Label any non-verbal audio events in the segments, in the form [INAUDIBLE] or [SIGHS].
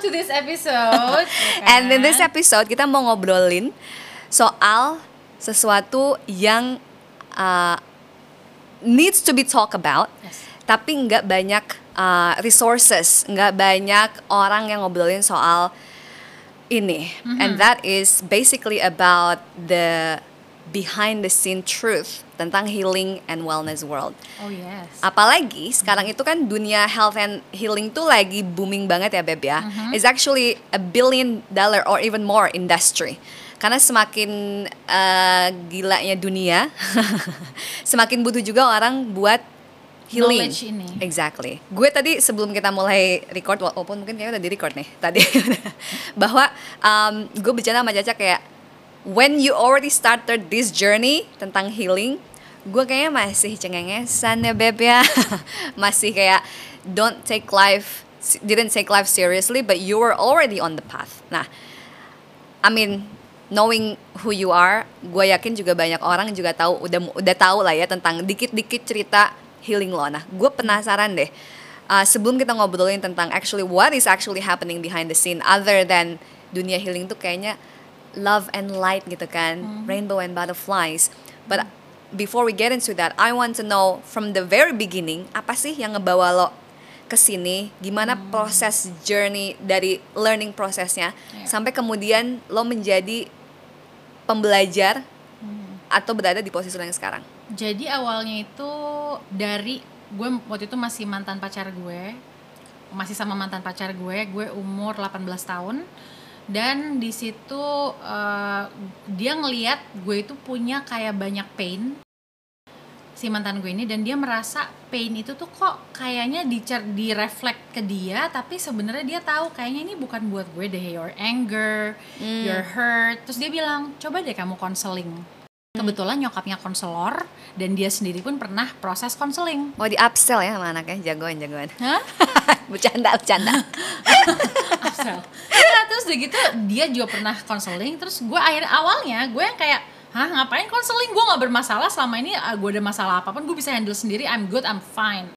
to this episode. [LAUGHS] ya And in this kan? episode kita mau ngobrolin soal sesuatu yang uh, needs to be talk about, Yes. tapi nggak banyak uh, resources, nggak banyak orang yang ngobrolin soal ini. And that is basically about the behind the scene truth tentang healing and wellness world. Oh yes. Apalagi sekarang itu kan dunia health and healing tuh lagi booming banget ya Beb ya. It's actually a billion dollar or even more industry. Karena semakin uh, gilanya dunia, [LAUGHS] semakin butuh juga orang buat healing. Knowledge ini. Exactly. Gue tadi sebelum kita mulai record, walaupun mungkin kayaknya udah di record nih [LAUGHS] tadi, bahwa um, gue bicara sama Caca kayak when you already started this journey tentang healing, gue kayaknya masih cengengesan ya beb ya, [LAUGHS] masih kayak don't take life, didn't take life seriously, but you were already on the path. Nah, I mean knowing who you are, gue yakin juga banyak orang juga tahu udah udah tahu lah ya tentang dikit-dikit cerita healing lo. Nah, gue penasaran deh. uh, sebelum kita ngobrolin tentang actually what is actually happening behind the scene other than dunia healing tuh kayaknya love and light gitu kan, rainbow and butterflies. But before we get into that, I want to know from the very beginning apa sih yang ngebawa lo ke sini, gimana proses journey dari learning prosesnya Yeah. sampai kemudian lo menjadi pembelajar atau berada di posisi lo yang sekarang. Jadi awalnya itu dari gue waktu itu masih mantan pacar gue, masih sama mantan pacar gue, gue umur 18 tahun dan di situ eh, dia ngeliat gue itu punya kayak banyak pain si mantan gue ini dan dia merasa pain itu tuh kok kayaknya dicer direflect ke dia tapi sebenarnya dia tahu kayaknya ini bukan buat gue deh your anger, your hurt. Terus dia bilang, "Coba deh kamu konseling." Kebetulan nyokapnya konselor dan dia sendiri pun pernah proses konseling. Mau di upsell ya sama anaknya, jagoan jagoan. Hah? [LAUGHS] bercanda bercanda. [LAUGHS] Upsell. Nah, terus udah gitu dia juga pernah konseling. Terus gue akhir awalnya gue yang kayak Hah ngapain konseling? Gue gak bermasalah selama ini ah, gue ada masalah apa pun gue bisa handle sendiri. I'm good, I'm fine.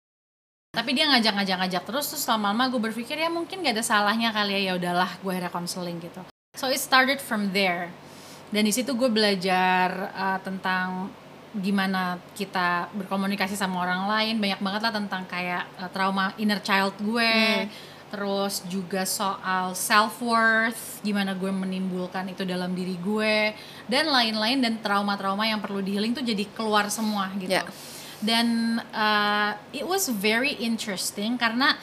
Tapi dia ngajak-ngajak-ngajak terus terus lama-lama gue berpikir ya mungkin gak ada salahnya kali ya ya udahlah gue akhirnya konseling gitu. So it started from there. Dan di situ gue belajar uh, tentang gimana kita berkomunikasi sama orang lain. Banyak banget lah tentang kayak uh, trauma inner child gue. Terus juga soal self worth gimana gue menimbulkan itu dalam diri gue. Dan lain-lain dan trauma-trauma yang perlu di healing tuh jadi keluar semua gitu. Ya. dan uh, it was very interesting karena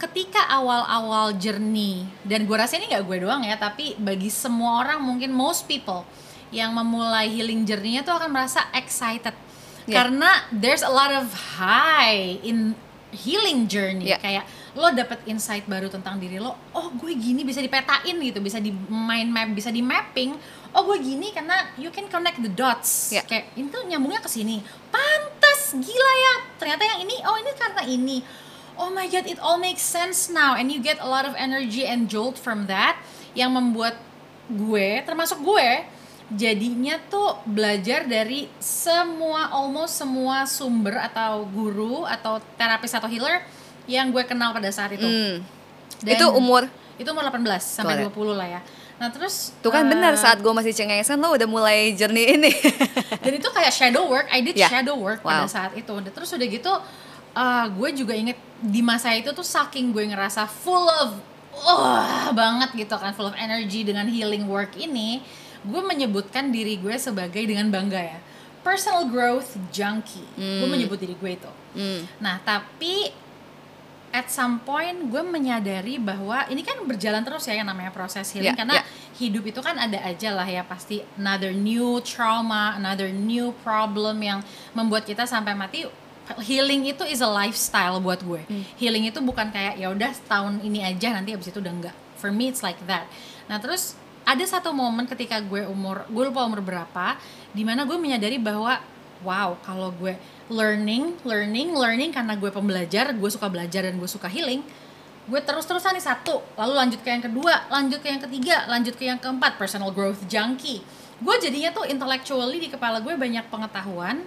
ketika awal-awal journey dan gue rasa ini nggak gue doang ya tapi bagi semua orang mungkin most people yang memulai healing journey-nya tuh akan merasa excited Ya. karena there's a lot of high in healing journey Ya. kayak lo dapet insight baru tentang diri lo oh gue gini bisa dipetain gitu bisa di mind map bisa di mapping oh gue gini karena you can connect the dots Ya. kayak itu nyambungnya ke sini pantas gila ya ternyata yang ini oh ini karena ini oh my god it all makes sense now and you get a lot of energy and jolt from that yang membuat gue termasuk gue jadinya tuh belajar dari semua almost semua sumber atau guru atau terapis atau healer yang gue kenal pada saat itu Hmm. Dan- Itu umur itu umur 18 sampai Correct. 20 lah ya nah terus Tuh kan eh, benar saat gue masih cengengesan lo udah mulai journey ini. dan itu kayak shadow work I did Ya. shadow work Wow. pada saat itu Dan terus udah gitu uh, gue juga inget di masa itu tuh saking gue ngerasa full of wah banget gitu kan full of energy dengan healing work ini gue menyebutkan diri gue sebagai dengan bangga ya personal growth junkie gue menyebut diri gue itu Hmm. nah tapi at some point gue menyadari bahwa ini kan berjalan terus ya yang namanya proses healing Ya, karena ya. hidup itu kan ada aja lah ya pasti another new trauma, another new problem yang membuat kita sampai mati. Healing itu is a lifestyle buat gue. Hmm. Healing itu bukan kayak ya udah tahun ini aja nanti abis itu udah enggak. For me it's like that. Nah terus ada satu momen ketika gue umur gue lupa umur berapa, di mana gue menyadari bahwa wow kalau gue learning, learning, learning karena gue pembelajar, gue suka belajar dan gue suka healing gue terus-terusan nih satu lalu lanjut ke yang kedua lanjut ke yang ketiga lanjut ke yang keempat personal growth junkie gue jadinya tuh intellectually di kepala gue banyak pengetahuan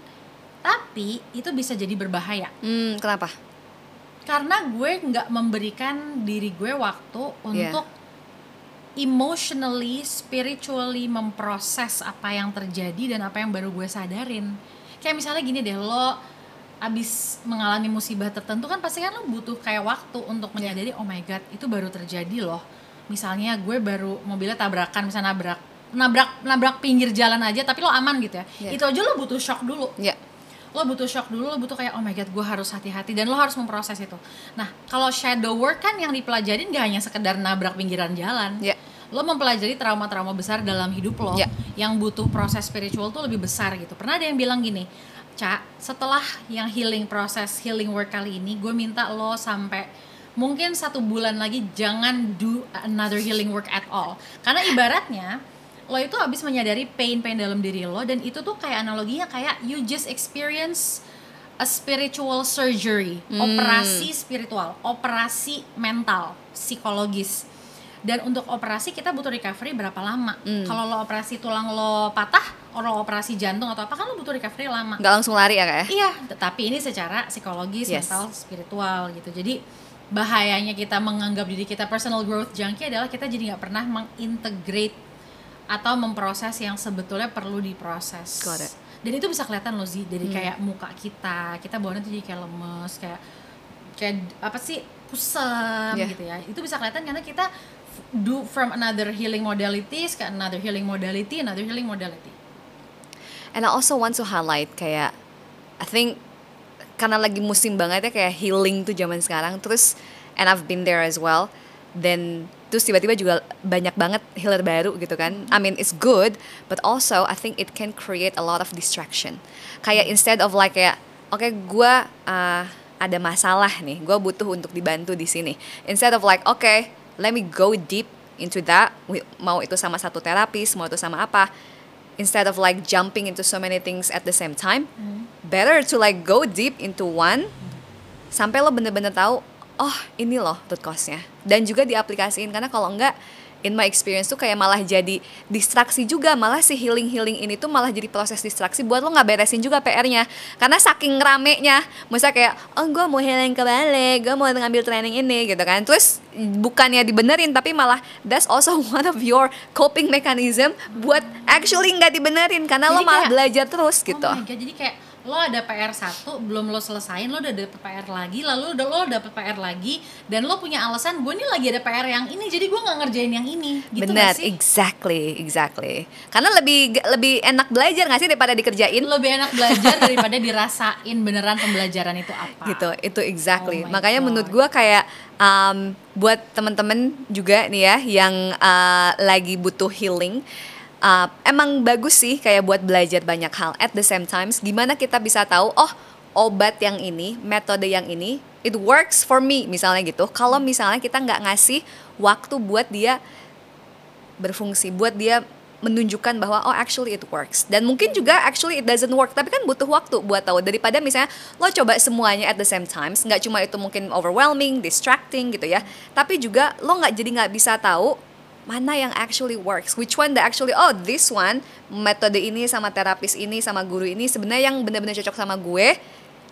tapi itu bisa jadi berbahaya Hmm, kenapa? karena gue nggak memberikan diri gue waktu untuk emotionally, spiritually memproses apa yang terjadi dan apa yang baru gue sadarin. Kayak misalnya gini deh, lo abis mengalami musibah tertentu kan pasti kan lo butuh kayak waktu untuk menyadari oh my god itu baru terjadi loh. Misalnya gue baru mobilnya tabrakan, misalnya nabrak nabrak nabrak pinggir jalan aja tapi lo aman gitu ya. Yeah. Itu aja lo butuh shock dulu Ya. Lo butuh shock dulu lo butuh kayak oh my god gue harus hati-hati dan lo harus memproses itu nah kalau shadow work kan yang dipelajarin gak hanya sekedar nabrak pinggiran jalan Ya. lo mempelajari trauma-trauma besar dalam hidup lo Ya. yang butuh proses spiritual tuh lebih besar gitu pernah ada yang bilang gini Ca, setelah yang healing proses healing work kali ini gue minta lo sampai mungkin satu bulan lagi jangan do another healing work at all karena ibaratnya lo itu habis menyadari pain-pain dalam diri lo dan itu tuh kayak analoginya kayak you just experience a spiritual surgery, operasi spiritual, operasi mental, psikologis. Dan untuk operasi kita butuh recovery berapa lama? Kalau lo operasi tulang lo patah, atau lo operasi jantung atau apa kan lo butuh recovery lama. Nggak langsung lari ya kak ya? Iya, tetapi ini secara psikologis, Yes. mental, spiritual gitu. Jadi bahayanya kita menganggap diri kita personal growth junkie adalah kita jadi nggak pernah mengintegrate atau memproses yang sebetulnya perlu diproses. Got it. Dan itu bisa kelihatan loh sih dari kayak muka kita, kita bawaannya tuh jadi kayak lemes, kayak kayak apa sih kusam Yeah. gitu ya. Itu bisa kelihatan karena kita do from another healing modalities ke another healing modality, another healing modality. And I also want to highlight kayak I think karena lagi musim banget ya kayak healing tuh zaman sekarang terus and I've been there as well then terus tiba-tiba juga banyak banget healer baru gitu kan. I mean it's good but also I think it can create a lot of distraction. Kayak instead of like kayak oke gua uh, ada masalah nih gue butuh untuk dibantu di sini. Instead of like okay let me go deep into that mau itu sama satu terapis mau itu sama apa. Instead of like jumping into so many things at the same time better to like go deep into one sampai lo bener-bener tahu oh ini loh root cause-nya dan juga diaplikasiin karena kalau enggak in my experience tuh kayak malah jadi distraksi juga. Malah si healing healing ini tuh malah jadi proses distraksi buat lo nggak beresin juga PR-nya karena saking ramenya misalnya kayak oh gue mau healing ke gue mau ngambil training ini gitu kan. Terus bukannya dibenerin tapi malah that's also [LAUGHS] one of your coping mechanism buat actually nggak dibenerin karena lo Jadi malah kayak, belajar terus gitu. Oh my God, jadi kayak lo ada PR satu belum lo selesain lo udah dapet PR lagi lalu udah lo dapet PR lagi dan lo punya alasan gue nih lagi ada PR yang ini jadi gue nggak ngerjain yang ini gitu Benar, exactly, exactly. Karena lebih lebih enak belajar nggak sih daripada dikerjain? lebih enak belajar [LAUGHS] daripada dirasain beneran pembelajaran itu apa Gitu, itu exactly. Oh Makanya God. menurut gua kayak um, buat temen-temen juga nih ya yang uh, lagi butuh healing. Uh, emang bagus sih kayak buat belajar banyak hal. At the same times, gimana kita bisa tahu, oh obat yang ini, metode yang ini, it works for me misalnya gitu. Kalau misalnya kita nggak ngasih waktu buat dia berfungsi buat dia menunjukkan bahwa oh actually it works dan mungkin juga actually it doesn't work tapi kan butuh waktu buat tahu daripada misalnya lo coba semuanya at the same times nggak cuma itu mungkin overwhelming distracting gitu ya tapi juga lo nggak jadi nggak bisa tahu mana yang actually works? Which one that actually oh this one metode ini sama terapis ini sama guru ini sebenarnya yang benar-benar cocok sama gue.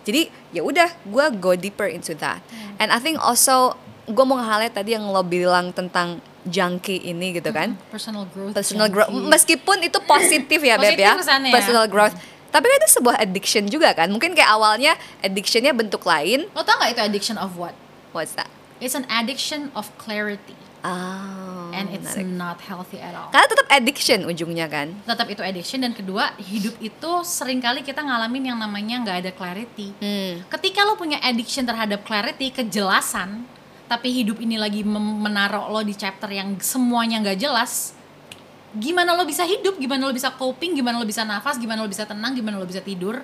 Jadi ya udah gue go deeper into that. And I think also gue mau nge-highlight tadi yang lo bilang tentang junkie ini gitu kan. Personal growth personal growth. Meskipun itu positif ya beb ya. kesannya ya. personal growth. Tapi kan itu sebuah addiction juga kan. Mungkin kayak awalnya addictionnya bentuk lain. Lo tau gak itu addiction of what? What's that? It's an addiction of clarity oh and it's menarik. not healthy at all. Karena tetap addiction ujungnya kan? Tetap itu addiction dan kedua hidup itu sering kali kita ngalamin yang namanya nggak ada clarity. Hmm. ketika lo punya addiction terhadap clarity kejelasan tapi hidup ini lagi menaruh lo di chapter yang semuanya nggak jelas gimana lo bisa hidup? Gimana lo bisa coping? Gimana lo bisa nafas? Gimana lo bisa tenang? Gimana lo bisa tidur?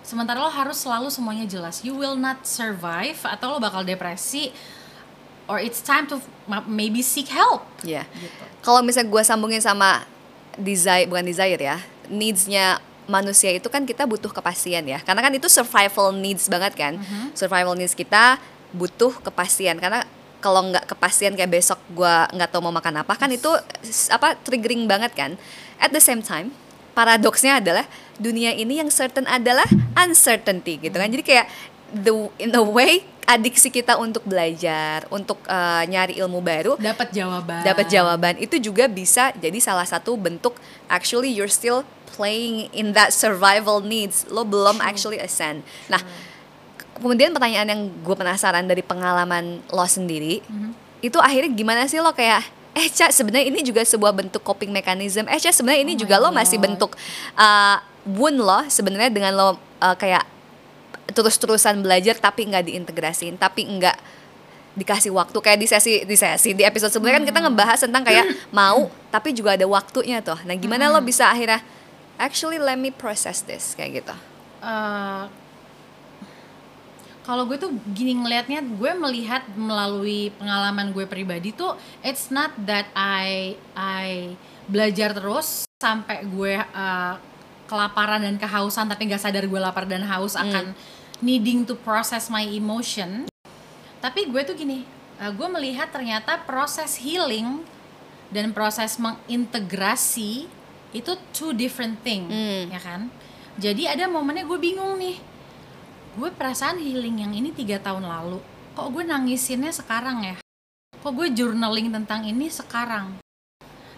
Sementara lo harus selalu semuanya jelas. You will not survive atau lo bakal depresi or it's time to ma- maybe seek help. Ya gitu. Kalau misalnya gue sambungin sama desire bukan desire ya needsnya manusia itu kan kita butuh kepastian ya. Karena kan itu survival needs banget kan. Survival needs kita butuh kepastian. Karena kalau nggak kepastian kayak besok gue nggak tahu mau makan apa kan itu apa triggering banget kan. At the same time paradoksnya adalah dunia ini yang certain adalah uncertainty gitu kan. Jadi kayak the in a way adiksi kita untuk belajar, untuk uh, nyari ilmu baru, dapat jawaban. dapat jawaban itu juga bisa jadi salah satu bentuk actually you're still playing in that survival needs. Lo belum actually ascend. Nah, kemudian pertanyaan yang gue penasaran dari pengalaman lo sendiri, itu akhirnya gimana sih lo kayak eh Ca sebenarnya ini juga sebuah bentuk coping mechanism. Eh Ca sebenarnya ini Oh juga lo masih bentuk uh, wound lo sebenarnya dengan lo uh, kayak terus-terusan belajar tapi nggak diintegrasiin, tapi nggak dikasih waktu kayak di sesi di sesi di episode sebelumnya kan kita ngebahas tentang kayak [LAUGHS] mau tapi juga ada waktunya tuh. Nah, gimana lo bisa akhirnya actually let me process this kayak gitu. Eh, kalau gue tuh gini ngelihatnya gue melihat melalui pengalaman gue pribadi tuh it's not that I I belajar terus sampai gue eh, kelaparan dan kehausan tapi nggak sadar gue lapar dan haus akan needing to process my emotion. Tapi gue tuh gini eh, gue melihat ternyata proses healing dan proses mengintegrasi itu two different thing Hmm. ya kan? Jadi ada momennya gue bingung nih. Gue perasaan healing yang ini tiga tahun lalu kok gue nangisinnya sekarang ya? Kok gue journaling tentang ini sekarang?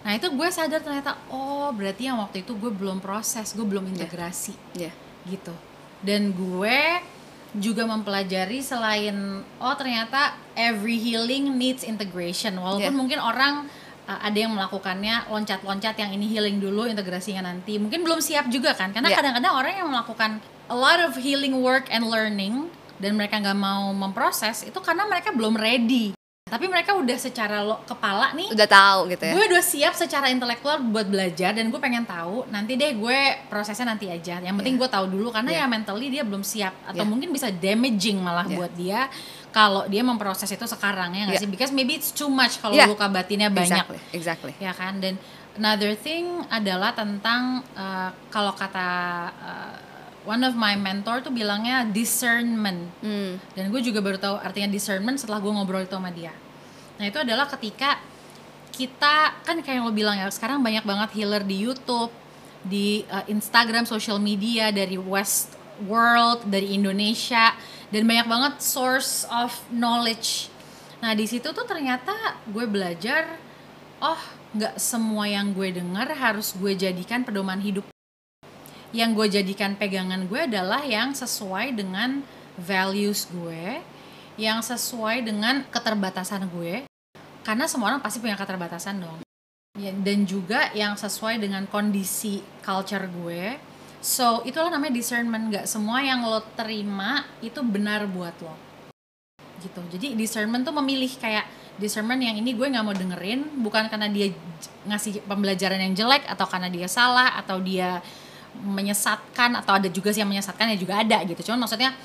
Nah itu gue sadar ternyata oh berarti yang waktu itu gue belum proses gue belum integrasi. Ya. gitu dan gue juga mempelajari selain oh ternyata every healing needs integration walaupun Yeah. mungkin orang uh, ada yang melakukannya loncat-loncat yang ini healing dulu integrasinya nanti mungkin belum siap juga kan karena Yeah. kadang-kadang orang yang melakukan a lot of healing work and learning dan mereka nggak mau memproses itu karena mereka belum ready tapi mereka udah secara lo, kepala nih Udah tahu gitu ya. gue udah siap secara intelektual buat belajar dan gue pengen tahu nanti deh gue prosesnya nanti aja yang penting gue tahu dulu karena Yeah. ya mentally dia belum siap atau Yeah. mungkin bisa damaging malah Yeah. buat dia kalau dia memproses itu sekarang ya nggak Yeah. sih because maybe it's too much kalau Yeah. luka batinnya banyak Exactly, exactly. ya kan dan another thing adalah tentang uh, kalau kata uh, one of my mentor tuh bilangnya discernment Hmm. dan gue juga baru tahu artinya discernment setelah gue ngobrol itu sama dia nah itu adalah ketika kita kan kayak yang lo bilang ya sekarang banyak banget healer di YouTube di uh, Instagram social media dari West World dari Indonesia dan banyak banget source of knowledge. Nah di situ tuh ternyata gue belajar oh nggak semua yang gue dengar harus gue jadikan pedoman hidup. Yang gue jadikan pegangan gue adalah yang sesuai dengan values gue, yang sesuai dengan keterbatasan gue, karena semua orang pasti punya keterbatasan dong. Ya, dan juga yang sesuai dengan kondisi culture gue. So itulah namanya discernment. Gak semua yang lo terima itu benar buat lo. Gitu. Jadi discernment tuh memilih kayak discernment yang ini gue nggak mau dengerin, bukan karena dia ngasih pembelajaran yang jelek atau karena dia salah atau dia menyesatkan atau ada juga sih yang menyesatkan ya juga ada gitu cuman maksudnya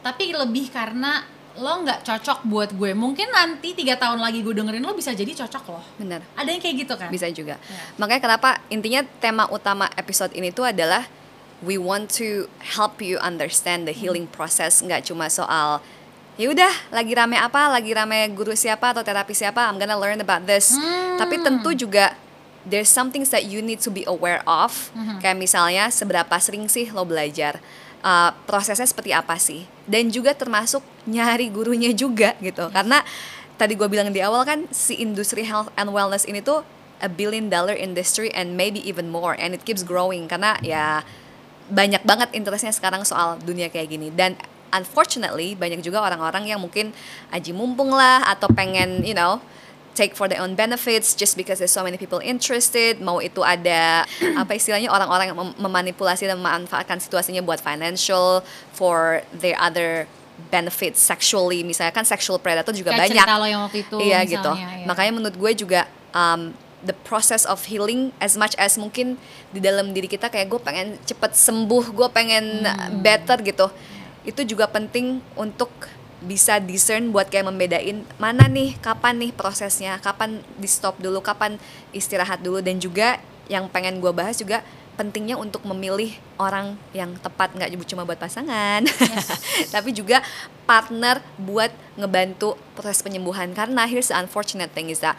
tapi lebih karena lo nggak cocok buat gue mungkin nanti tiga tahun lagi gue dengerin lo bisa jadi cocok loh. Benar. ada yang kayak gitu kan? Bisa juga. Ya. Makanya kenapa intinya tema utama episode ini tuh adalah we want to help you understand the healing process nggak cuma soal ya udah lagi rame apa? Lagi rame guru siapa atau terapi siapa? I'm gonna learn about this. Tapi tentu juga there's something that you need to be aware of. Kayak misalnya seberapa sering sih lo belajar Uh, prosesnya seperti apa sih? Dan juga termasuk nyari gurunya juga gitu. Karena tadi gue bilang di awal kan si industri health and wellness ini tuh a billion dollar industry and maybe even more and it keeps growing. Karena ya banyak banget interestnya sekarang soal dunia kayak gini. Dan unfortunately banyak juga orang-orang yang mungkin aji mumpung lah atau pengen you know take for their own benefits just because there's so many people interested. Mau itu ada [CLEARS THROAT] apa istilahnya orang-orang yang mem- memanipulasi dan memanfaatkan situasinya buat financial for their other benefits sexually. Misalnya kan sexual predator juga Kayak banyak. cerita lo yang waktu itu iya misalnya, gitu. ya. makanya menurut gue juga um, the process of healing as much as mungkin di dalam diri kita kayak gue pengen cepet sembuh gue pengen Hmm. better gitu. Itu juga penting untuk bisa discern buat kayak membedain mana nih kapan nih prosesnya kapan di stop dulu kapan istirahat dulu. Dan juga yang pengen gue bahas juga pentingnya untuk memilih orang yang tepat nggak cuma buat pasangan. [LAUGHS] Tapi juga partner buat ngebantu proses penyembuhan. Karena here's the unfortunate thing is that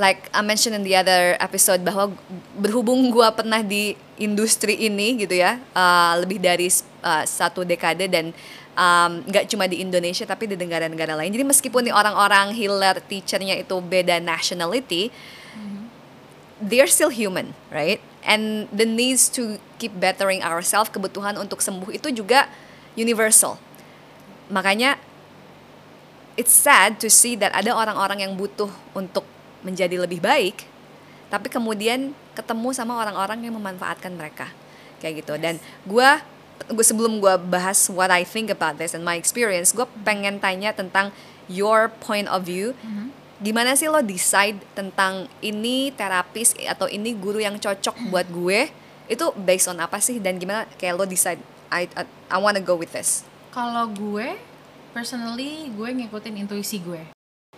like I mentioned in the other episode bahwa berhubung gua pernah di industri ini gitu ya uh, lebih dari uh, satu dekade dan um, nggak cuma di Indonesia tapi di negara-negara lain. Jadi meskipun nih orang-orang healer teachernya itu beda nationality, they're still human, right? And the needs to keep bettering ourselves, kebutuhan untuk sembuh itu juga universal. Makanya it's sad to see that ada orang-orang yang butuh untuk menjadi lebih baik, tapi kemudian ketemu sama orang-orang yang memanfaatkan mereka, kayak gitu. Dan gue gue sebelum gue bahas what I think about this and my experience, gue pengen tanya tentang your point of view. Gimana sih lo decide tentang ini terapis atau ini guru yang cocok buat gue? Itu based on apa sih dan gimana kayak lo decide I I, I wanna go with this. Kalau gue, personally gue ngikutin intuisi gue.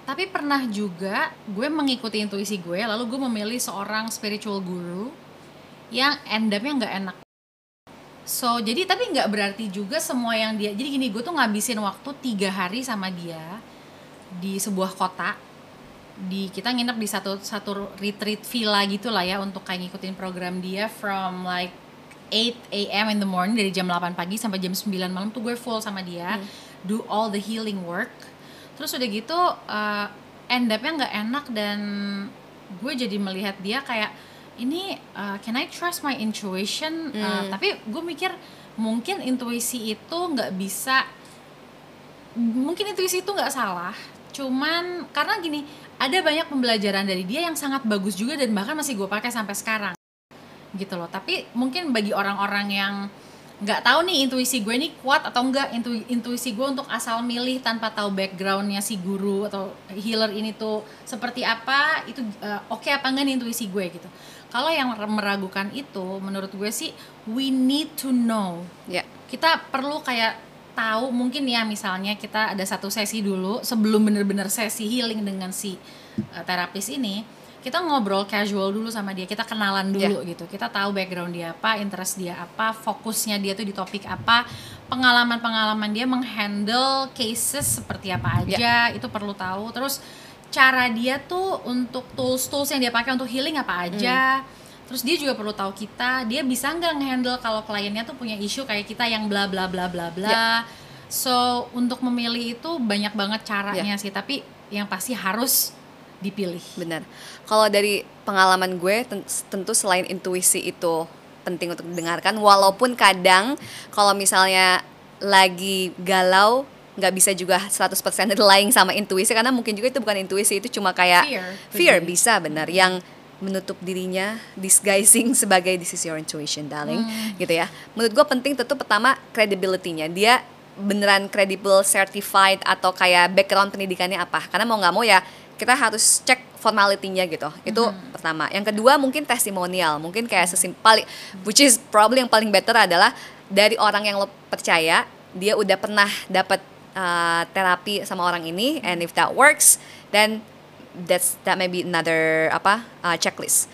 Tapi pernah juga gue mengikuti intuisi gue, lalu gue memilih seorang spiritual guru yang end up-nya nggak enak. So, jadi tapi nggak berarti juga semua yang dia, jadi gini, gue tuh ngabisin waktu tiga hari sama dia di sebuah kota. Di kita nginep di satu satu retreat villa gitu lah ya untuk kayak ngikutin program dia from like 8 a.m. in the morning dari jam 8 pagi sampai jam 9 malam tuh gue full sama dia do all the healing work terus udah gitu uh, end up-nya nggak enak dan gue jadi melihat dia kayak ini uh, can I trust my intuition? Uh, tapi gue mikir mungkin intuisi itu nggak bisa mungkin intuisi itu nggak salah. Cuman karena gini ada banyak pembelajaran dari dia yang sangat bagus juga dan bahkan masih gue pakai sampai sekarang. Gitu loh. Tapi mungkin bagi orang-orang yang nggak tahu nih intuisi gue ini kuat atau enggak intu intuisi gue untuk asal milih tanpa tahu backgroundnya si guru atau healer ini tuh seperti apa itu uh, oke apa enggak nih intuisi gue gitu kalau yang meragukan itu menurut gue sih we need to know. Ya. kita perlu kayak tahu mungkin ya misalnya kita ada satu sesi dulu sebelum bener-bener sesi healing dengan si uh, terapis ini kita ngobrol casual dulu sama dia kita kenalan dulu gitu. Kita tahu background dia apa interest dia apa fokusnya dia tuh di topik apa pengalaman-pengalaman dia menghandle cases seperti apa aja itu perlu tahu. Terus cara dia tuh untuk tools-tools yang dia pakai untuk healing apa aja. Terus dia juga perlu tahu kita dia bisa nggak ngehandle kalau kliennya tuh punya isu kayak kita yang bla bla bla bla bla. So untuk memilih itu banyak banget caranya sih tapi yang pasti harus dipilih. Benar. Kalau dari pengalaman gue ten- tentu selain intuisi itu penting untuk didengarkan walaupun kadang kalau misalnya lagi galau nggak bisa juga 100% relying sama intuisi karena mungkin juga itu bukan intuisi itu cuma kayak Fear, fear. Bisa benar. Yang menutup dirinya disguising [LAUGHS] sebagai this is your intuition darling gitu ya. Menurut gue penting tentu pertama credibility-nya. Dia beneran credible certified atau kayak background pendidikannya apa. Karena mau nggak mau ya kita harus cek formality-nya gitu. Itu pertama. Yang kedua mungkin testimonial. Mungkin kayak sesim paling which is probably yang paling better adalah dari orang yang lo percaya dia udah pernah dapat uh, terapi sama orang ini and if that works then that's that may be another apa uh, checklist.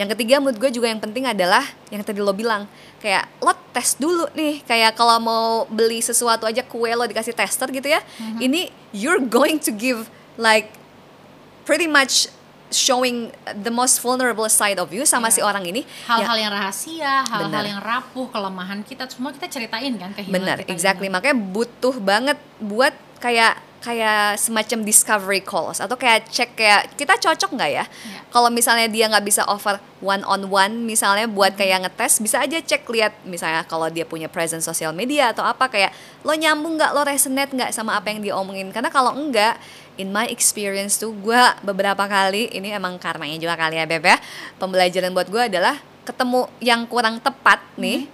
Yang ketiga menurut gue juga yang penting adalah yang tadi lo bilang kayak lo tes dulu nih kayak kalau mau beli sesuatu aja kue lo dikasih tester gitu ya. Ini you're going to give like pretty much showing the most vulnerable side of you sama Iya. si orang ini. hal-hal yang rahasia, hal-hal yang rapuh, kelemahan kita semua kita ceritain kan ke Benar, kita exactly. ini. Makanya butuh banget buat kayak kayak semacam discovery calls atau kayak cek kayak kita cocok nggak ya? Iya. Kalau misalnya dia nggak bisa offer one on one misalnya buat kayak ngetes bisa aja cek lihat misalnya kalau dia punya presence sosial media atau apa kayak lo nyambung nggak lo resonate nggak sama apa yang dia omongin karena kalau enggak in my experience tuh gue beberapa kali ini emang karmanya juga kali ya beb ya pembelajaran buat gue adalah ketemu yang kurang tepat nih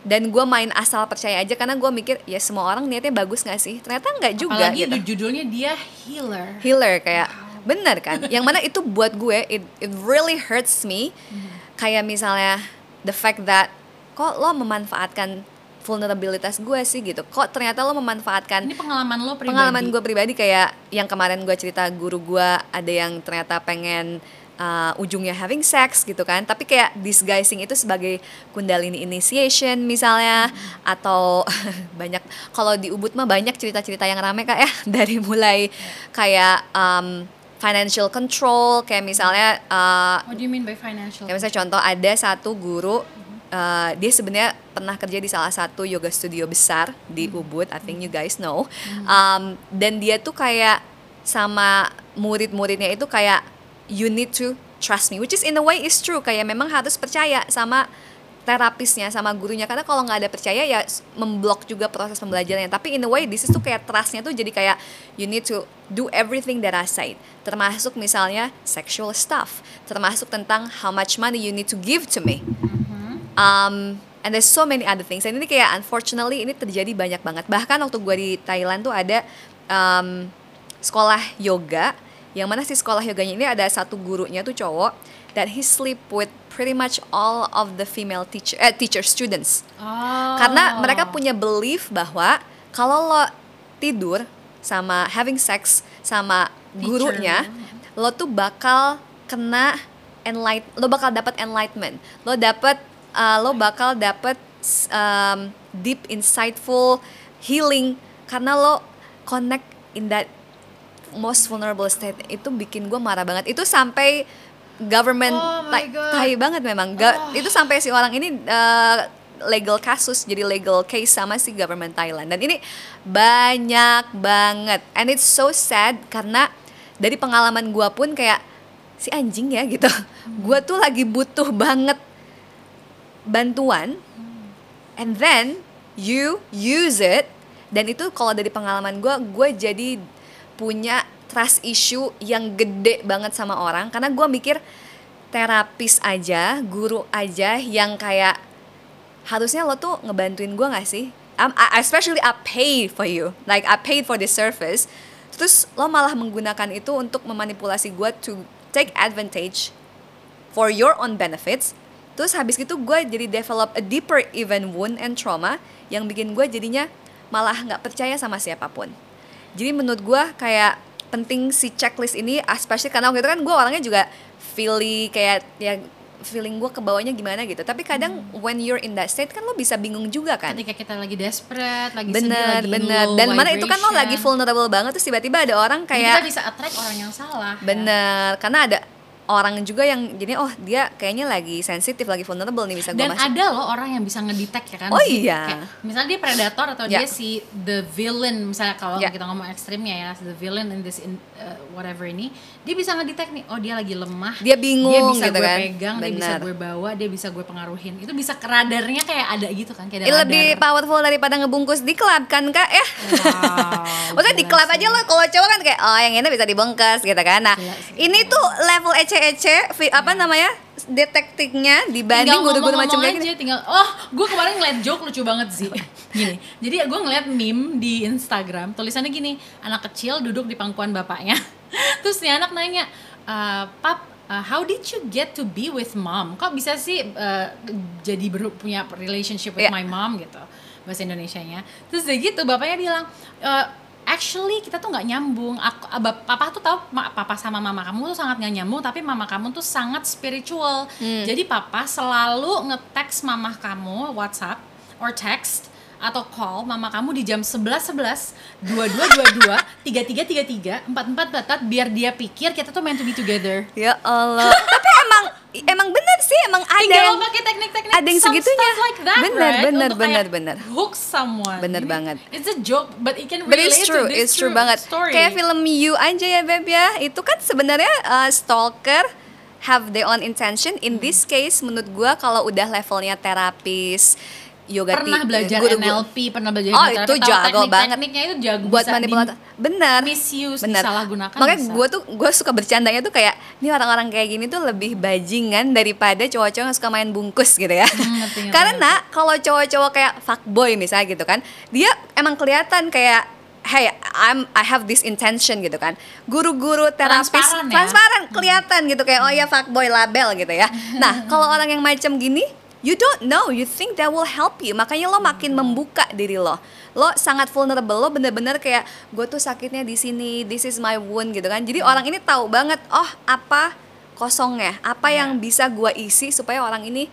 dan gue main asal percaya aja karena gue mikir ya semua orang niatnya bagus nggak sih? Ternyata nggak juga Apalagi gitu. judulnya dia healer. healer kayak bener kan? [LAUGHS] Yang mana itu buat gue it, it really hurts me. Kayak misalnya the fact that kok lo memanfaatkan vulnerabilitas gue sih gitu kok ternyata lo memanfaatkan Ini pengalaman lo pribadi. pengalaman gue pribadi kayak yang kemarin gue cerita guru gue ada yang ternyata pengen uh, ujungnya having sex gitu kan tapi kayak disguising itu sebagai kundalini initiation misalnya atau [LAUGHS] banyak kalau di ubud mah banyak cerita-cerita yang rame kak ya [LAUGHS] dari mulai kayak um, financial control kayak misalnya uh, What do you mean by financial? Kayak misalnya contoh ada satu guru uh, dia sebenarnya pernah kerja di salah satu yoga studio besar di Ubud, I think you guys know. Um, dan dia tuh kayak sama murid-muridnya itu kayak you need to trust me, which is in a way is true. Kayak memang harus percaya sama terapisnya sama gurunya. Karena kalau nggak ada percaya ya memblok juga proses pembelajarannya. Tapi in a way this is tuh kayak trustnya tuh jadi kayak you need to do everything that I said. Termasuk misalnya sexual stuff. Termasuk tentang how much money you need to give to me um, and there's so many other things. Dan ini kayak unfortunately ini terjadi banyak banget. Bahkan waktu gue di Thailand tuh ada um, sekolah yoga, yang mana si sekolah yoganya ini ada satu gurunya tuh cowok, that he sleep with pretty much all of the female teacher, eh, teacher students. Oh. Karena mereka punya belief bahwa kalau lo tidur sama having sex sama gurunya, lo tuh bakal kena enlight, lo bakal dapat enlightenment, lo dapat, uh, lo bakal dapat um, deep insightful healing. Karena lo connect in that most vulnerable state. Itu bikin gue marah banget. Itu sampai government Oh tai-. Oh. banget memang. Ga- itu sampai si orang ini uh, legal kasus jadi legal case sama si government Thailand. Dan ini banyak banget. And it's so sad karena dari pengalaman gua pun kayak si anjing ya gitu. Gua tuh lagi butuh banget bantuan and then you use it. Dan itu kalau dari pengalaman gue gue jadi punya trust issue yang gede banget sama orang. Karena gue mikir terapis aja guru aja yang kayak harusnya lo tuh ngebantuin gue gak sih? I'm, I, especially I paid for you. Like I paid for the service. Terus lo malah menggunakan itu untuk memanipulasi gue to take advantage for your own benefits. Terus habis gitu gue jadi develop a deeper even wound and trauma yang bikin gue jadinya malah nggak percaya sama siapa pun. Jadi menurut gue kayak penting si checklist ini, especially karena waktu itu kan gue orangnya juga feely kayak ya feeling gue ke bawahnya gimana gitu. Tapi kadang when you're in that state kan lo bisa bingung juga kan. ketika kita lagi desperate, lagi sedih, Bener, lagi bener. low Dan mana itu kan lo lagi vulnerable banget terus tiba-tiba ada orang Jadi kayak kita bisa attract orang yang salah. ya. Bener, karena ada orang juga yang jadi oh dia kayaknya lagi sensitif, lagi vulnerable nih bisa gue Dan masuk. ada loh orang yang bisa ngedetect ya kan. Oh Si- iya. kayak, misalnya dia predator atau Ya. dia si the villain misalnya kalau Ya. kita ngomong ekstrimnya ya, the villain in this in, uh, whatever ini, dia bisa ngedetect nih, oh dia lagi lemah. Dia bingung dia bisa gitu gue kan. pegang, dia bisa Bener. gue bawa, dia bisa gue pengaruhin. Itu bisa radarnya kayak ada gitu kan, kayak ada lebih radar. powerful daripada ngebungkus di klub kan kak ya? Wow, [LAUGHS] Maksudnya di klub aja lo kalau cowok kan kayak oh yang ini bisa dibungkus gitu kan. Nah ini tuh level ece-ece fi- apa namanya detektiknya dibanding guru-guru macam kayak gini. tinggal oh gue kemarin ngeliat joke lucu banget sih. Gini jadi gue ngeliat meme di Instagram tulisannya gini anak kecil duduk di pangkuan bapaknya. [LAUGHS] Terus nih anak nanya "Eh, pap uh, how did you get to be with mom? Kok bisa sih uh, jadi ber- punya relationship with Iya. my mom gitu bahasa Indonesianya. Terus dia gitu bapaknya bilang "Eh, actually kita tuh nggak nyambung. Aku abah- papa tuh tahu ma- papa sama mama kamu tuh sangat nggak nyambung tapi mama kamu tuh sangat spiritual. Jadi papa selalu nge-text mama kamu WhatsApp or text atau call mama kamu di jam 11 11 22 22 33 33 44 44 biar dia pikir kita tuh meant to be together. Ya Allah. Emang bener sih emang ada tinggal yang pakai teknik-teknik ada yang segitunya. like that, Bener, right? bener, Untuk bener, bener. hook someone Bener banget. it's a joke but it can But relate it's true, to this it's true banget. story Kayak film You aja ya Beb ya. Itu kan sebenarnya uh, stalker have their own intention. In this case menurut gua kalau udah levelnya terapis, yoga pernah belajar guru- NLP, pernah belajar Oh, itu jago teknik- banget. Tekniknya itu jago buat manipulator. Bener. misuse, bener. disalahgunakan Makanya gue tuh gue suka bercandanya tuh kayak ini orang-orang kayak gini tuh lebih bajingan daripada cowok-cowok yang suka main bungkus gitu ya. Hmm, Karena kalau cowok-cowok kayak fuckboy misalnya gitu kan, dia emang kelihatan kayak hey I'm I have this intention gitu kan. Guru-guru terapis Transparan ya? transparan kelihatan gitu kayak oh ya fuckboy label gitu ya. [LAUGHS] Nah, kalau orang yang macam gini You don't know, you think that will help you. Makanya lo makin membuka diri lo. Lo sangat vulnerable, lo bener-bener kayak Gue tuh sakitnya di sini, this is my wound gitu kan. Jadi orang ini tahu banget, oh apa kosongnya? Apa yang bisa gue isi supaya orang ini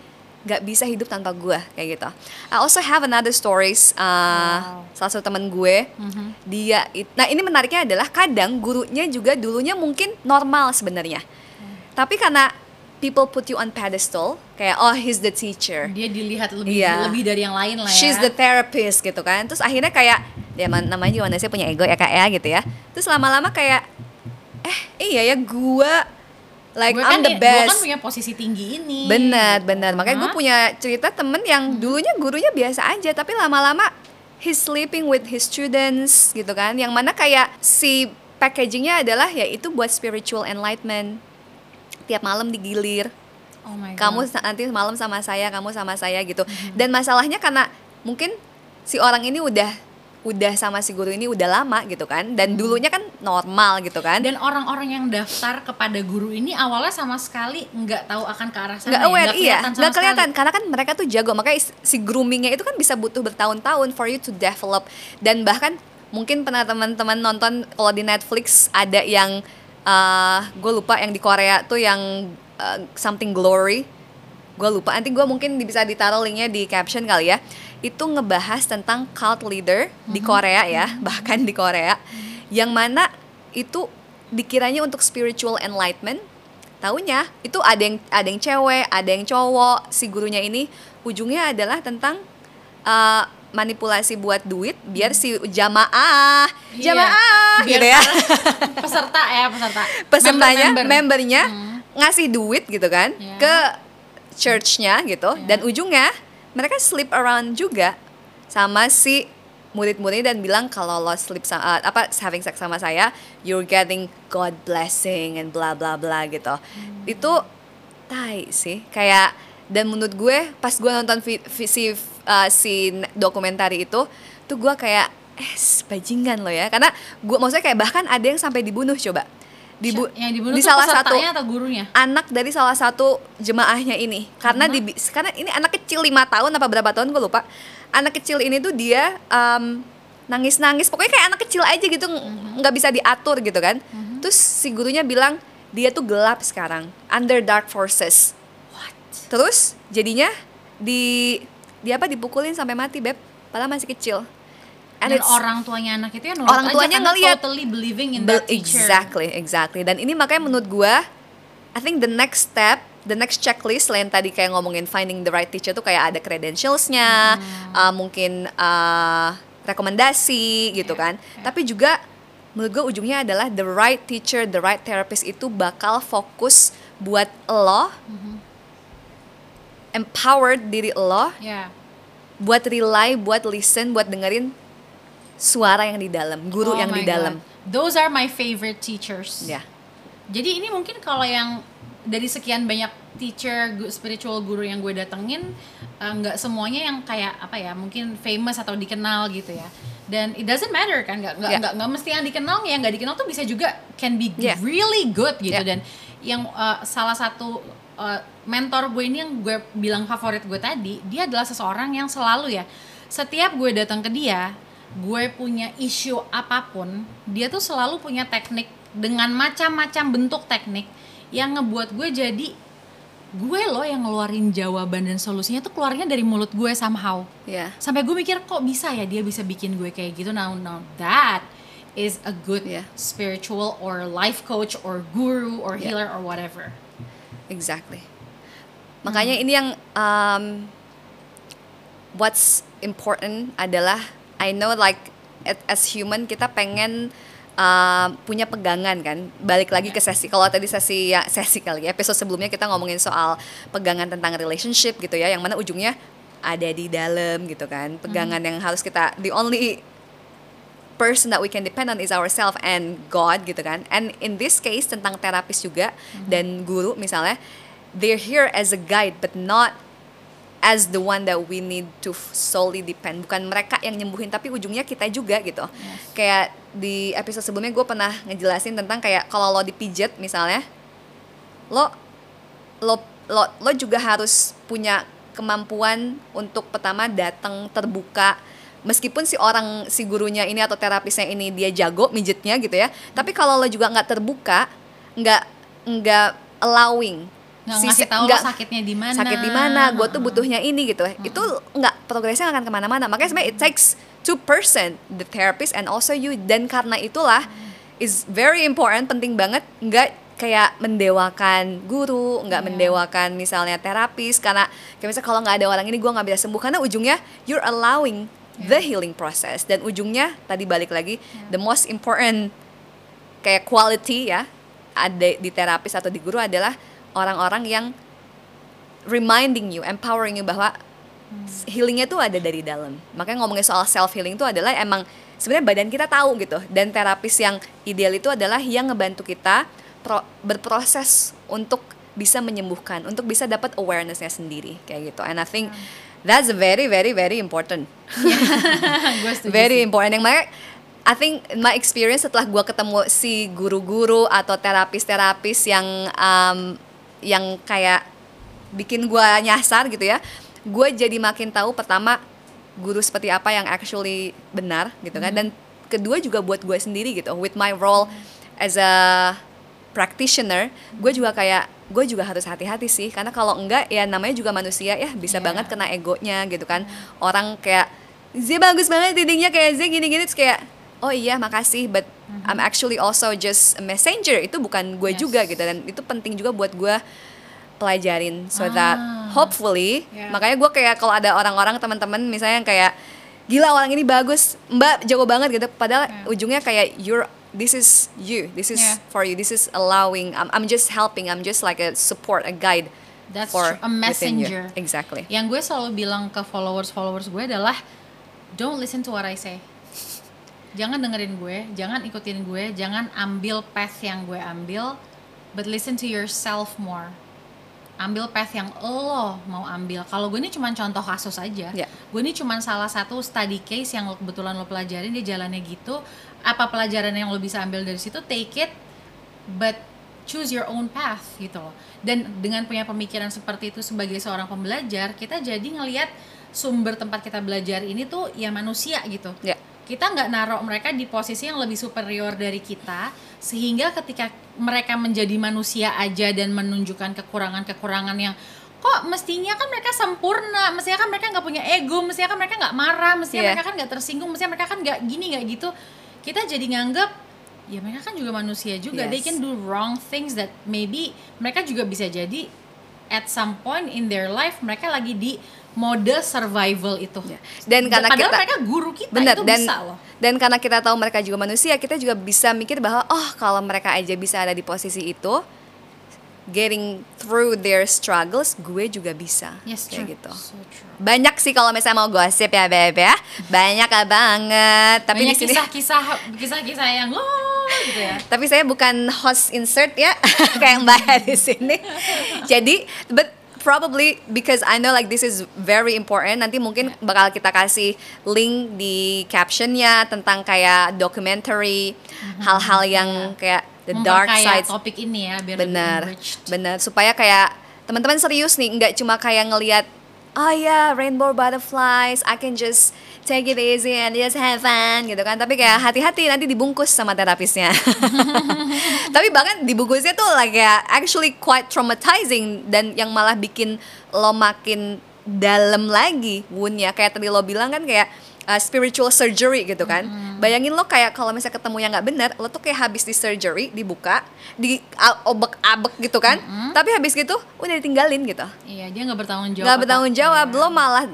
gak bisa hidup tanpa gue Kayak gitu. I also have another stories uh, Salah satu temen gue. Dia, it- nah ini menariknya adalah Kadang gurunya juga dulunya mungkin normal sebenarnya. Tapi karena people put you on pedestal kayak oh he's the teacher. Dia dilihat lebih Iya. lebih dari yang lain lah ya. She's the therapist gitu kan. Terus akhirnya kayak ya man- namanya juga manusia punya ego ya kak ya gitu ya. Terus lama-lama kayak eh iya ya gua like gue I'm kan, the gue kan best. punya posisi tinggi ini. Benar benar. Makanya gue Hah? punya cerita temen yang dulunya gurunya biasa aja tapi lama-lama he's sleeping with his students gitu kan. Yang mana kayak si packagingnya adalah ya itu buat spiritual enlightenment tiap malam digilir. Oh my God. kamu nanti malam sama saya kamu sama saya gitu. Dan masalahnya karena mungkin si orang ini udah udah sama si guru ini udah lama gitu kan. Dan dulunya kan normal gitu kan. Dan orang-orang yang daftar kepada guru ini awalnya sama sekali nggak tahu akan ke arah sana nggak ya, aware iya. kelihatan sama nggak kelihatan sekali. karena kan mereka tuh jago. Makanya si groomingnya itu kan bisa butuh bertahun-tahun for you to develop. Dan bahkan mungkin pernah teman-teman nonton kalau di Netflix ada yang gue lupa yang di Korea tuh yang uh, something glory. Gue lupa. Nanti gue mungkin bisa ditaruh linknya di caption kali ya. Itu ngebahas tentang cult leader di Korea ya bahkan di Korea. Yang mana itu dikiranya untuk spiritual enlightenment. Taunya itu ada yang ada yang cewek ada yang cowok si gurunya ini. Ujungnya adalah tentang uh, manipulasi buat duit biar si jamaah Iya. jamaah Biar gitu ya [LAUGHS] peserta ya peserta pesertanya Member-member. membernya Hmm. ngasih duit gitu kan Iya. ke churchnya gitu Iya. dan ujungnya mereka sleep around juga sama si murid-murid dan bilang kalau lo sleep sama apa having sex sama saya you're getting God blessing and bla bla bla gitu Hmm. itu tai sih kayak dan menurut gue pas gue nonton vi- vi- si uh, si dokumentari itu tuh gue kayak eh bajingan lo ya. Karena gue maksudnya kayak bahkan ada yang sampai dibunuh coba. Dibu- yang dibunuh di salah satu atau gurunya? anak dari salah satu jemaahnya ini. Karena di karena ini anak kecil lima tahun apa berapa tahun gue lupa. Anak kecil ini tuh dia nangis nangis pokoknya kayak anak kecil aja gitu ng- nggak bisa diatur gitu kan. Terus si gurunya bilang dia tuh gelap sekarang under dark forces. What? Terus jadinya di di apa dipukulin sampai mati beb padahal masih kecil And dan orang tuanya anak itu ya nurut Orang aja tuanya karena ngeliat. totally believing in Be- that teacher Exactly, exactly. Dan ini makanya menurut gua, I think the next step, the next checklist selain tadi kayak ngomongin finding the right teacher tuh kayak ada credentialsnya, Hmm. uh, mungkin uh, rekomendasi gitu Yeah, kan. yeah. Tapi juga menurut gua ujungnya adalah the right teacher, the right therapist itu bakal fokus buat lo, Mm-hmm. Empowered diri lo, ya buat rely, buat listen, buat dengerin suara yang di dalam, guru Oh yang di dalam. Those are my favorite teachers Ya. Jadi ini mungkin kalau yang dari sekian banyak teacher spiritual guru yang gue datengin eh, nggak semuanya yang kayak apa ya mungkin famous atau dikenal gitu ya dan it doesn't matter kan nggak nggak Yeah. nggak mesti yang dikenal yang nggak dikenal tuh bisa juga can be Yeah. really good gitu Yeah. dan yang eh, salah satu eh, mentor gue ini yang gue bilang favorit gue tadi dia adalah seseorang yang selalu ya setiap gue datang ke dia gue punya isu apa pun dia tuh selalu punya teknik dengan macam-macam bentuk teknik yang ngebuat gue jadi gue loh yang ngeluarin jawaban dan solusinya tuh keluarnya dari mulut gue somehow Ya. sampai gue mikir kok bisa ya dia bisa bikin gue kayak gitu now now that is a good Yeah. spiritual or life coach or guru or Yeah. healer or whatever Exactly. Makanya ini yang um, what's important adalah I know like as human kita pengen uh, punya pegangan kan. Balik lagi ke sesi kalau tadi sesi ya sesi kali ya episode sebelumnya kita ngomongin soal pegangan tentang relationship gitu ya yang mana ujungnya ada di dalam gitu kan. Pegangan yang harus kita the only person that we can depend on is ourselves and God gitu kan. And in this case tentang terapis juga dan guru misalnya, they're here as a guide but not as the one that we need to solely depend. Bukan mereka yang nyembuhin tapi ujungnya kita juga gitu. Kayak di episode sebelumnya gue pernah ngejelasin tentang kayak kalau lo dipijet misalnya, lo lo lo lo juga harus punya kemampuan untuk pertama datang terbuka meskipun si orang si gurunya ini atau terapisnya ini dia jago mijetnya gitu ya tapi kalau lo juga nggak terbuka nggak nggak allowing nggak si- ngasih tahu nggak- sakitnya di mana sakit di mana gue tuh butuhnya ini gitu itu nggak progresnya nggak akan ke mana-mana. Makanya sebenarnya it takes two person the therapist and also you. Dan karena itulah is very important penting banget nggak kayak mendewakan guru, nggak Iya. mendewakan misalnya terapis. Karena kayak misalnya kalau nggak ada orang ini gue nggak bisa sembuh. Karena ujungnya you're allowing the healing process dan ujungnya tadi balik lagi the most important kayak quality ya ada di terapis atau di guru adalah orang-orang yang reminding you, empowering you bahwa healingnya tuh ada dari dalam. Makanya ngomongin soal self healing itu adalah emang sebenarnya badan kita tahu gitu. Dan terapis yang ideal itu adalah yang ngebantu kita pro- berproses untuk bisa menyembuhkan, untuk bisa dapat awarenessnya sendiri kayak gitu. And I think that's very very very important. [LAUGHS] gue very important. Yang makanya I think in my experience setelah gua ketemu si guru-guru atau terapis-terapis yang um, yang kayak bikin gua nyasar gitu ya gue jadi makin tahu pertama guru seperti apa yang actually benar gitu kan. Dan kedua juga buat gue sendiri gitu with my role as a practitioner gue juga kayak gue juga harus hati-hati sih karena kalau enggak ya namanya juga manusia ya bisa Iya. banget kena egonya gitu kan orang kayak Z bagus banget dindingnya kayak Z gini-gini terus kayak oh iya makasih but I'm actually also just a messenger itu bukan gue Yes. juga gitu dan itu penting juga buat gue pelajarin so that Ah. hopefully Yeah. makanya gue kayak kalau ada orang-orang teman-teman misalnya yang kayak gila orang ini bagus mbak jago banget gitu padahal Yeah. ujungnya kayak you're this is you this is Yeah. for you this is allowing I'm, I'm just helping I'm just like a support a guide That's for true. A messenger. exactly Yang gue selalu bilang ke followers-followers gue adalah don't listen to what I say. Jangan dengerin gue, jangan ikutin gue, jangan ambil path yang gue ambil, but listen to yourself more. Ambil path yang lo mau ambil. Kalau gue ini cuma contoh kasus aja. Ya. Gue ini cuma salah satu study case yang lo- kebetulan lo pelajarin dia jalannya gitu. Apa pelajaran yang lo bisa ambil dari situ? Take it, but choose your own path gitu loh. Dan dengan punya pemikiran seperti itu sebagai seorang pembelajar, kita jadi ngelihat sumber tempat kita belajar ini tuh ya manusia gitu. ya Kita nggak naruh mereka di posisi yang lebih superior dari kita, sehingga ketika mereka menjadi manusia aja dan menunjukkan kekurangan-kekurangan yang kok mestinya kan mereka sempurna, mestinya kan mereka nggak punya ego, mestinya kan mereka nggak marah, mestinya Iya. mereka kan nggak tersinggung, mestinya mereka kan nggak gini nggak gitu. Kita jadi nganggep ya mereka kan juga manusia juga, they Yes. can do wrong things that maybe mereka juga bisa jadi at some point in their life mereka lagi di mode survival itu. Ya. Dan karena Padahal kita- mereka guru kita Benar itu dan bisa loh. dan karena kita tahu mereka juga manusia, kita juga bisa mikir bahwa oh kalau mereka aja bisa ada di posisi itu, getting through their struggles, gue juga bisa. Yes, kayak true. gitu. So true. Banyak sih kalau misalnya mau gosip ya beb ya, banyak banget. Tapi Banyak kisah-kisah kisah-kisah yang lo gitu ya. tapi saya bukan host insert ya, [LAUGHS] kayak Mbak di sini. Jadi, but probably because I know like this is very important. Nanti mungkin bakal kita kasih link di captionnya tentang kayak documentary, hal-hal yang kayak the dark sides. topik ini ya biar Benar, benar. Supaya kayak teman-teman serius nih, nggak cuma kayak ngelihat, oh ya rainbow butterflies, I can just take it easy and just have fun gitu kan. Tapi kayak hati-hati nanti dibungkus sama terapisnya. [LAUGHS] Tapi bahkan dibungkusnya tuh like ya actually quite traumatizing dan yang malah bikin lo makin dalam lagi woundnya. Kayak tadi lo bilang kan kayak uh, spiritual surgery gitu kan. Bayangin lo kayak kalau misalnya ketemu yang nggak benar, lo tuh kayak habis di surgery, dibuka, di obek-abek gitu kan. Tapi habis gitu udah ditinggalin gitu. Iya, dia nggak bertanggung jawab. Nggak bertanggung jawab, Iya. lo malah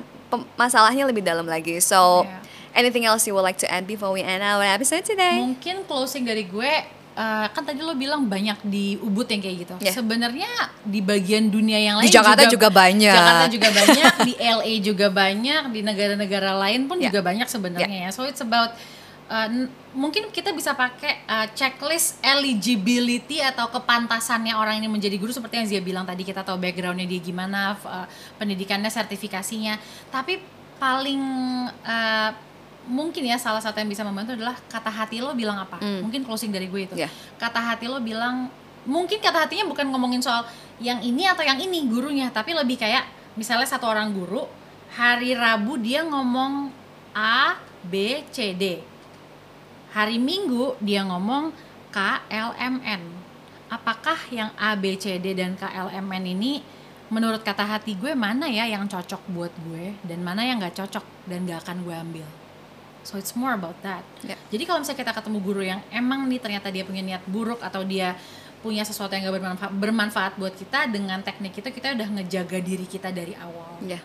masalahnya lebih dalam lagi. So, Iya. anything else you would like to add before we end our episode today? Mungkin closing dari gue eh, kan tadi lo bilang banyak di Ubud yang kayak gitu. Yeah. Sebenarnya di bagian dunia yang Di lain Jakarta juga banyak. Jakarta juga banyak, di LA juga banyak, di negara-negara lain pun Yeah. juga banyak sebenarnya ya. So it's about eh, mungkin kita bisa pakai eh, checklist eligibility atau kepantasannya orang ini menjadi guru seperti yang Zia bilang tadi kita tahu backgroundnya dia gimana, eh, pendidikannya, sertifikasinya. Tapi paling eh, mungkin ya salah satu yang bisa membantu adalah kata hati lo bilang apa. Hmm. Mungkin closing dari gue itu. Yeah. Kata hati lo bilang mungkin kata hatinya bukan ngomongin soal yang ini atau yang ini gurunya, tapi lebih kayak misalnya satu orang guru hari Rabu dia ngomong A, B, C, D. Hari Minggu dia ngomong K, L, M, N. Apakah yang A, B, C, D dan K, L, M, N ini menurut kata hati gue mana ya yang cocok buat gue dan mana yang nggak cocok dan gak akan gue ambil. So it's more about that. Yeah. Jadi kalau misalnya kita ketemu guru yang emang nih ternyata dia punya niat buruk atau dia punya sesuatu yang gak bermanfaat, bermanfaat buat kita dengan teknik itu kita udah ngejaga diri kita dari awal. Ya.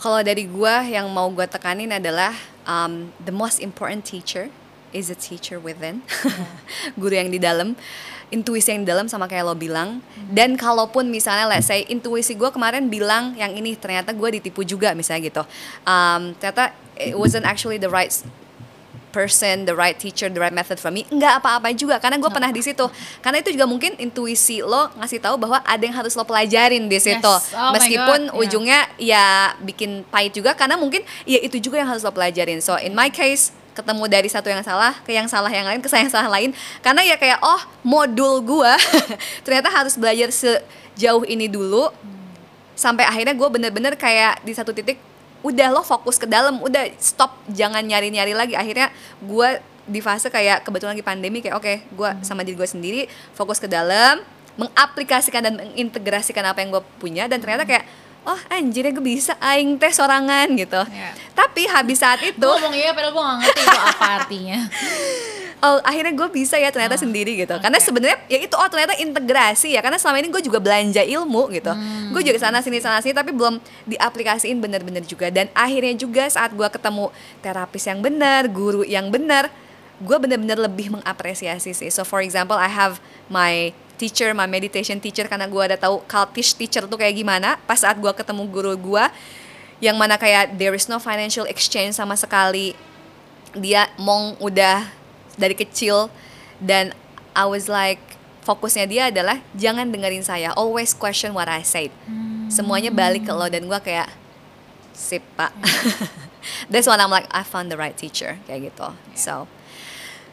Kalau dari gua yang mau gua tekanin adalah um, the most important teacher is a teacher within. [LAUGHS] Guru yang di dalam, intuisi yang di dalam sama kayak lo bilang. Dan kalaupun misalnya let's say intuisi gua kemarin bilang yang ini ternyata gua ditipu juga misalnya gitu. Um, ternyata it wasn't actually the right person, the right teacher, the right method for me. Enggak apa-apa juga karena gue pernah di situ. Karena itu juga mungkin intuisi lo ngasih tahu bahwa ada yang harus lo pelajarin di situ. Yes. Oh Meskipun yeah. ujungnya ya bikin pahit juga karena mungkin ya itu juga yang harus lo pelajarin. So in my case ketemu dari satu yang salah ke yang salah yang lain ke yang salah lain. Karena ya kayak oh modul gua [LAUGHS] ternyata harus belajar sejauh ini dulu. Sampai akhirnya gue bener-bener kayak di satu titik udah lo fokus ke dalam udah stop jangan nyari-nyari lagi. Akhirnya gue di fase kayak kebetulan lagi pandemi kayak oke gue sama diri gue sendiri fokus ke dalam mengaplikasikan dan mengintegrasikan apa yang gue punya. Dan ternyata kayak oh anjir ya gue bisa aing teh sorangan gitu Iya. tapi habis saat itu Gue ngomong iya padahal gue gak ngerti itu apa artinya. [LAUGHS] oh akhirnya gue bisa ya ternyata Ah, sendiri gitu karena sebenarnya ya itu oh ternyata integrasi ya karena selama ini gue juga belanja ilmu gitu Hmm. gue juga sana sini sana sini tapi belum diaplikasiin bener-bener juga dan akhirnya juga saat gue ketemu terapis yang benar guru yang benar gue bener-bener lebih mengapresiasi sih so for example I have my teacher my meditation teacher karena gue ada tahu cultish teacher tuh kayak gimana. Pas saat gue ketemu guru gue yang mana kayak there is no financial exchange sama sekali dia mong udah dari kecil dan I was like fokusnya dia adalah jangan dengerin saya always question what I said. Semuanya balik ke lo dan gua kayak sip pak. [LAUGHS] That's when I'm like I found the right teacher kayak gitu. So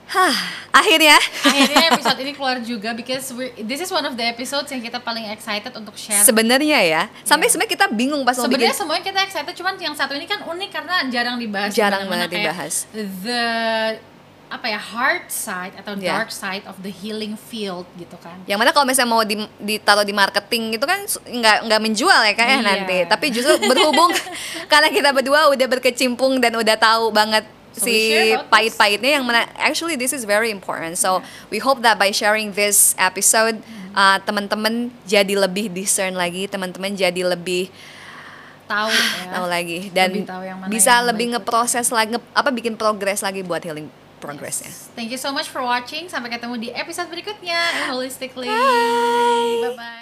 hah akhirnya Akhirnya [LAUGHS] episode ini keluar juga because we, this is one of the episodes yang kita paling excited untuk share. sebenarnya ya sampai sebenarnya kita bingung pas mau bikin Sebenarnya semuanya kita excited, cuman yang satu ini kan unik karena jarang dibahas. Jarang banget dibahas. The apa ya hard side atau Yeah. dark side of the healing field gitu kan. yang mana kalau misalnya mau di, ditaruh di marketing itu kan nggak nggak menjual ya kayak Iya. nanti tapi justru berhubung [LAUGHS] karena kita berdua udah berkecimpung dan udah tahu banget si pahit-pahitnya yang mana actually this is very important so we hope that by sharing this episode Mm-hmm. uh, teman-teman jadi lebih discern lagi teman-teman jadi lebih Tahu [SIGHS] ya. tahu lagi dan Lebih tahu yang mana bisa yang lebih ngeproses lagi nge- apa bikin progres lagi buat healing progressnya Thank you so much for watching. Sampai ketemu di episode berikutnya. Holistically. Bye. Bye bye.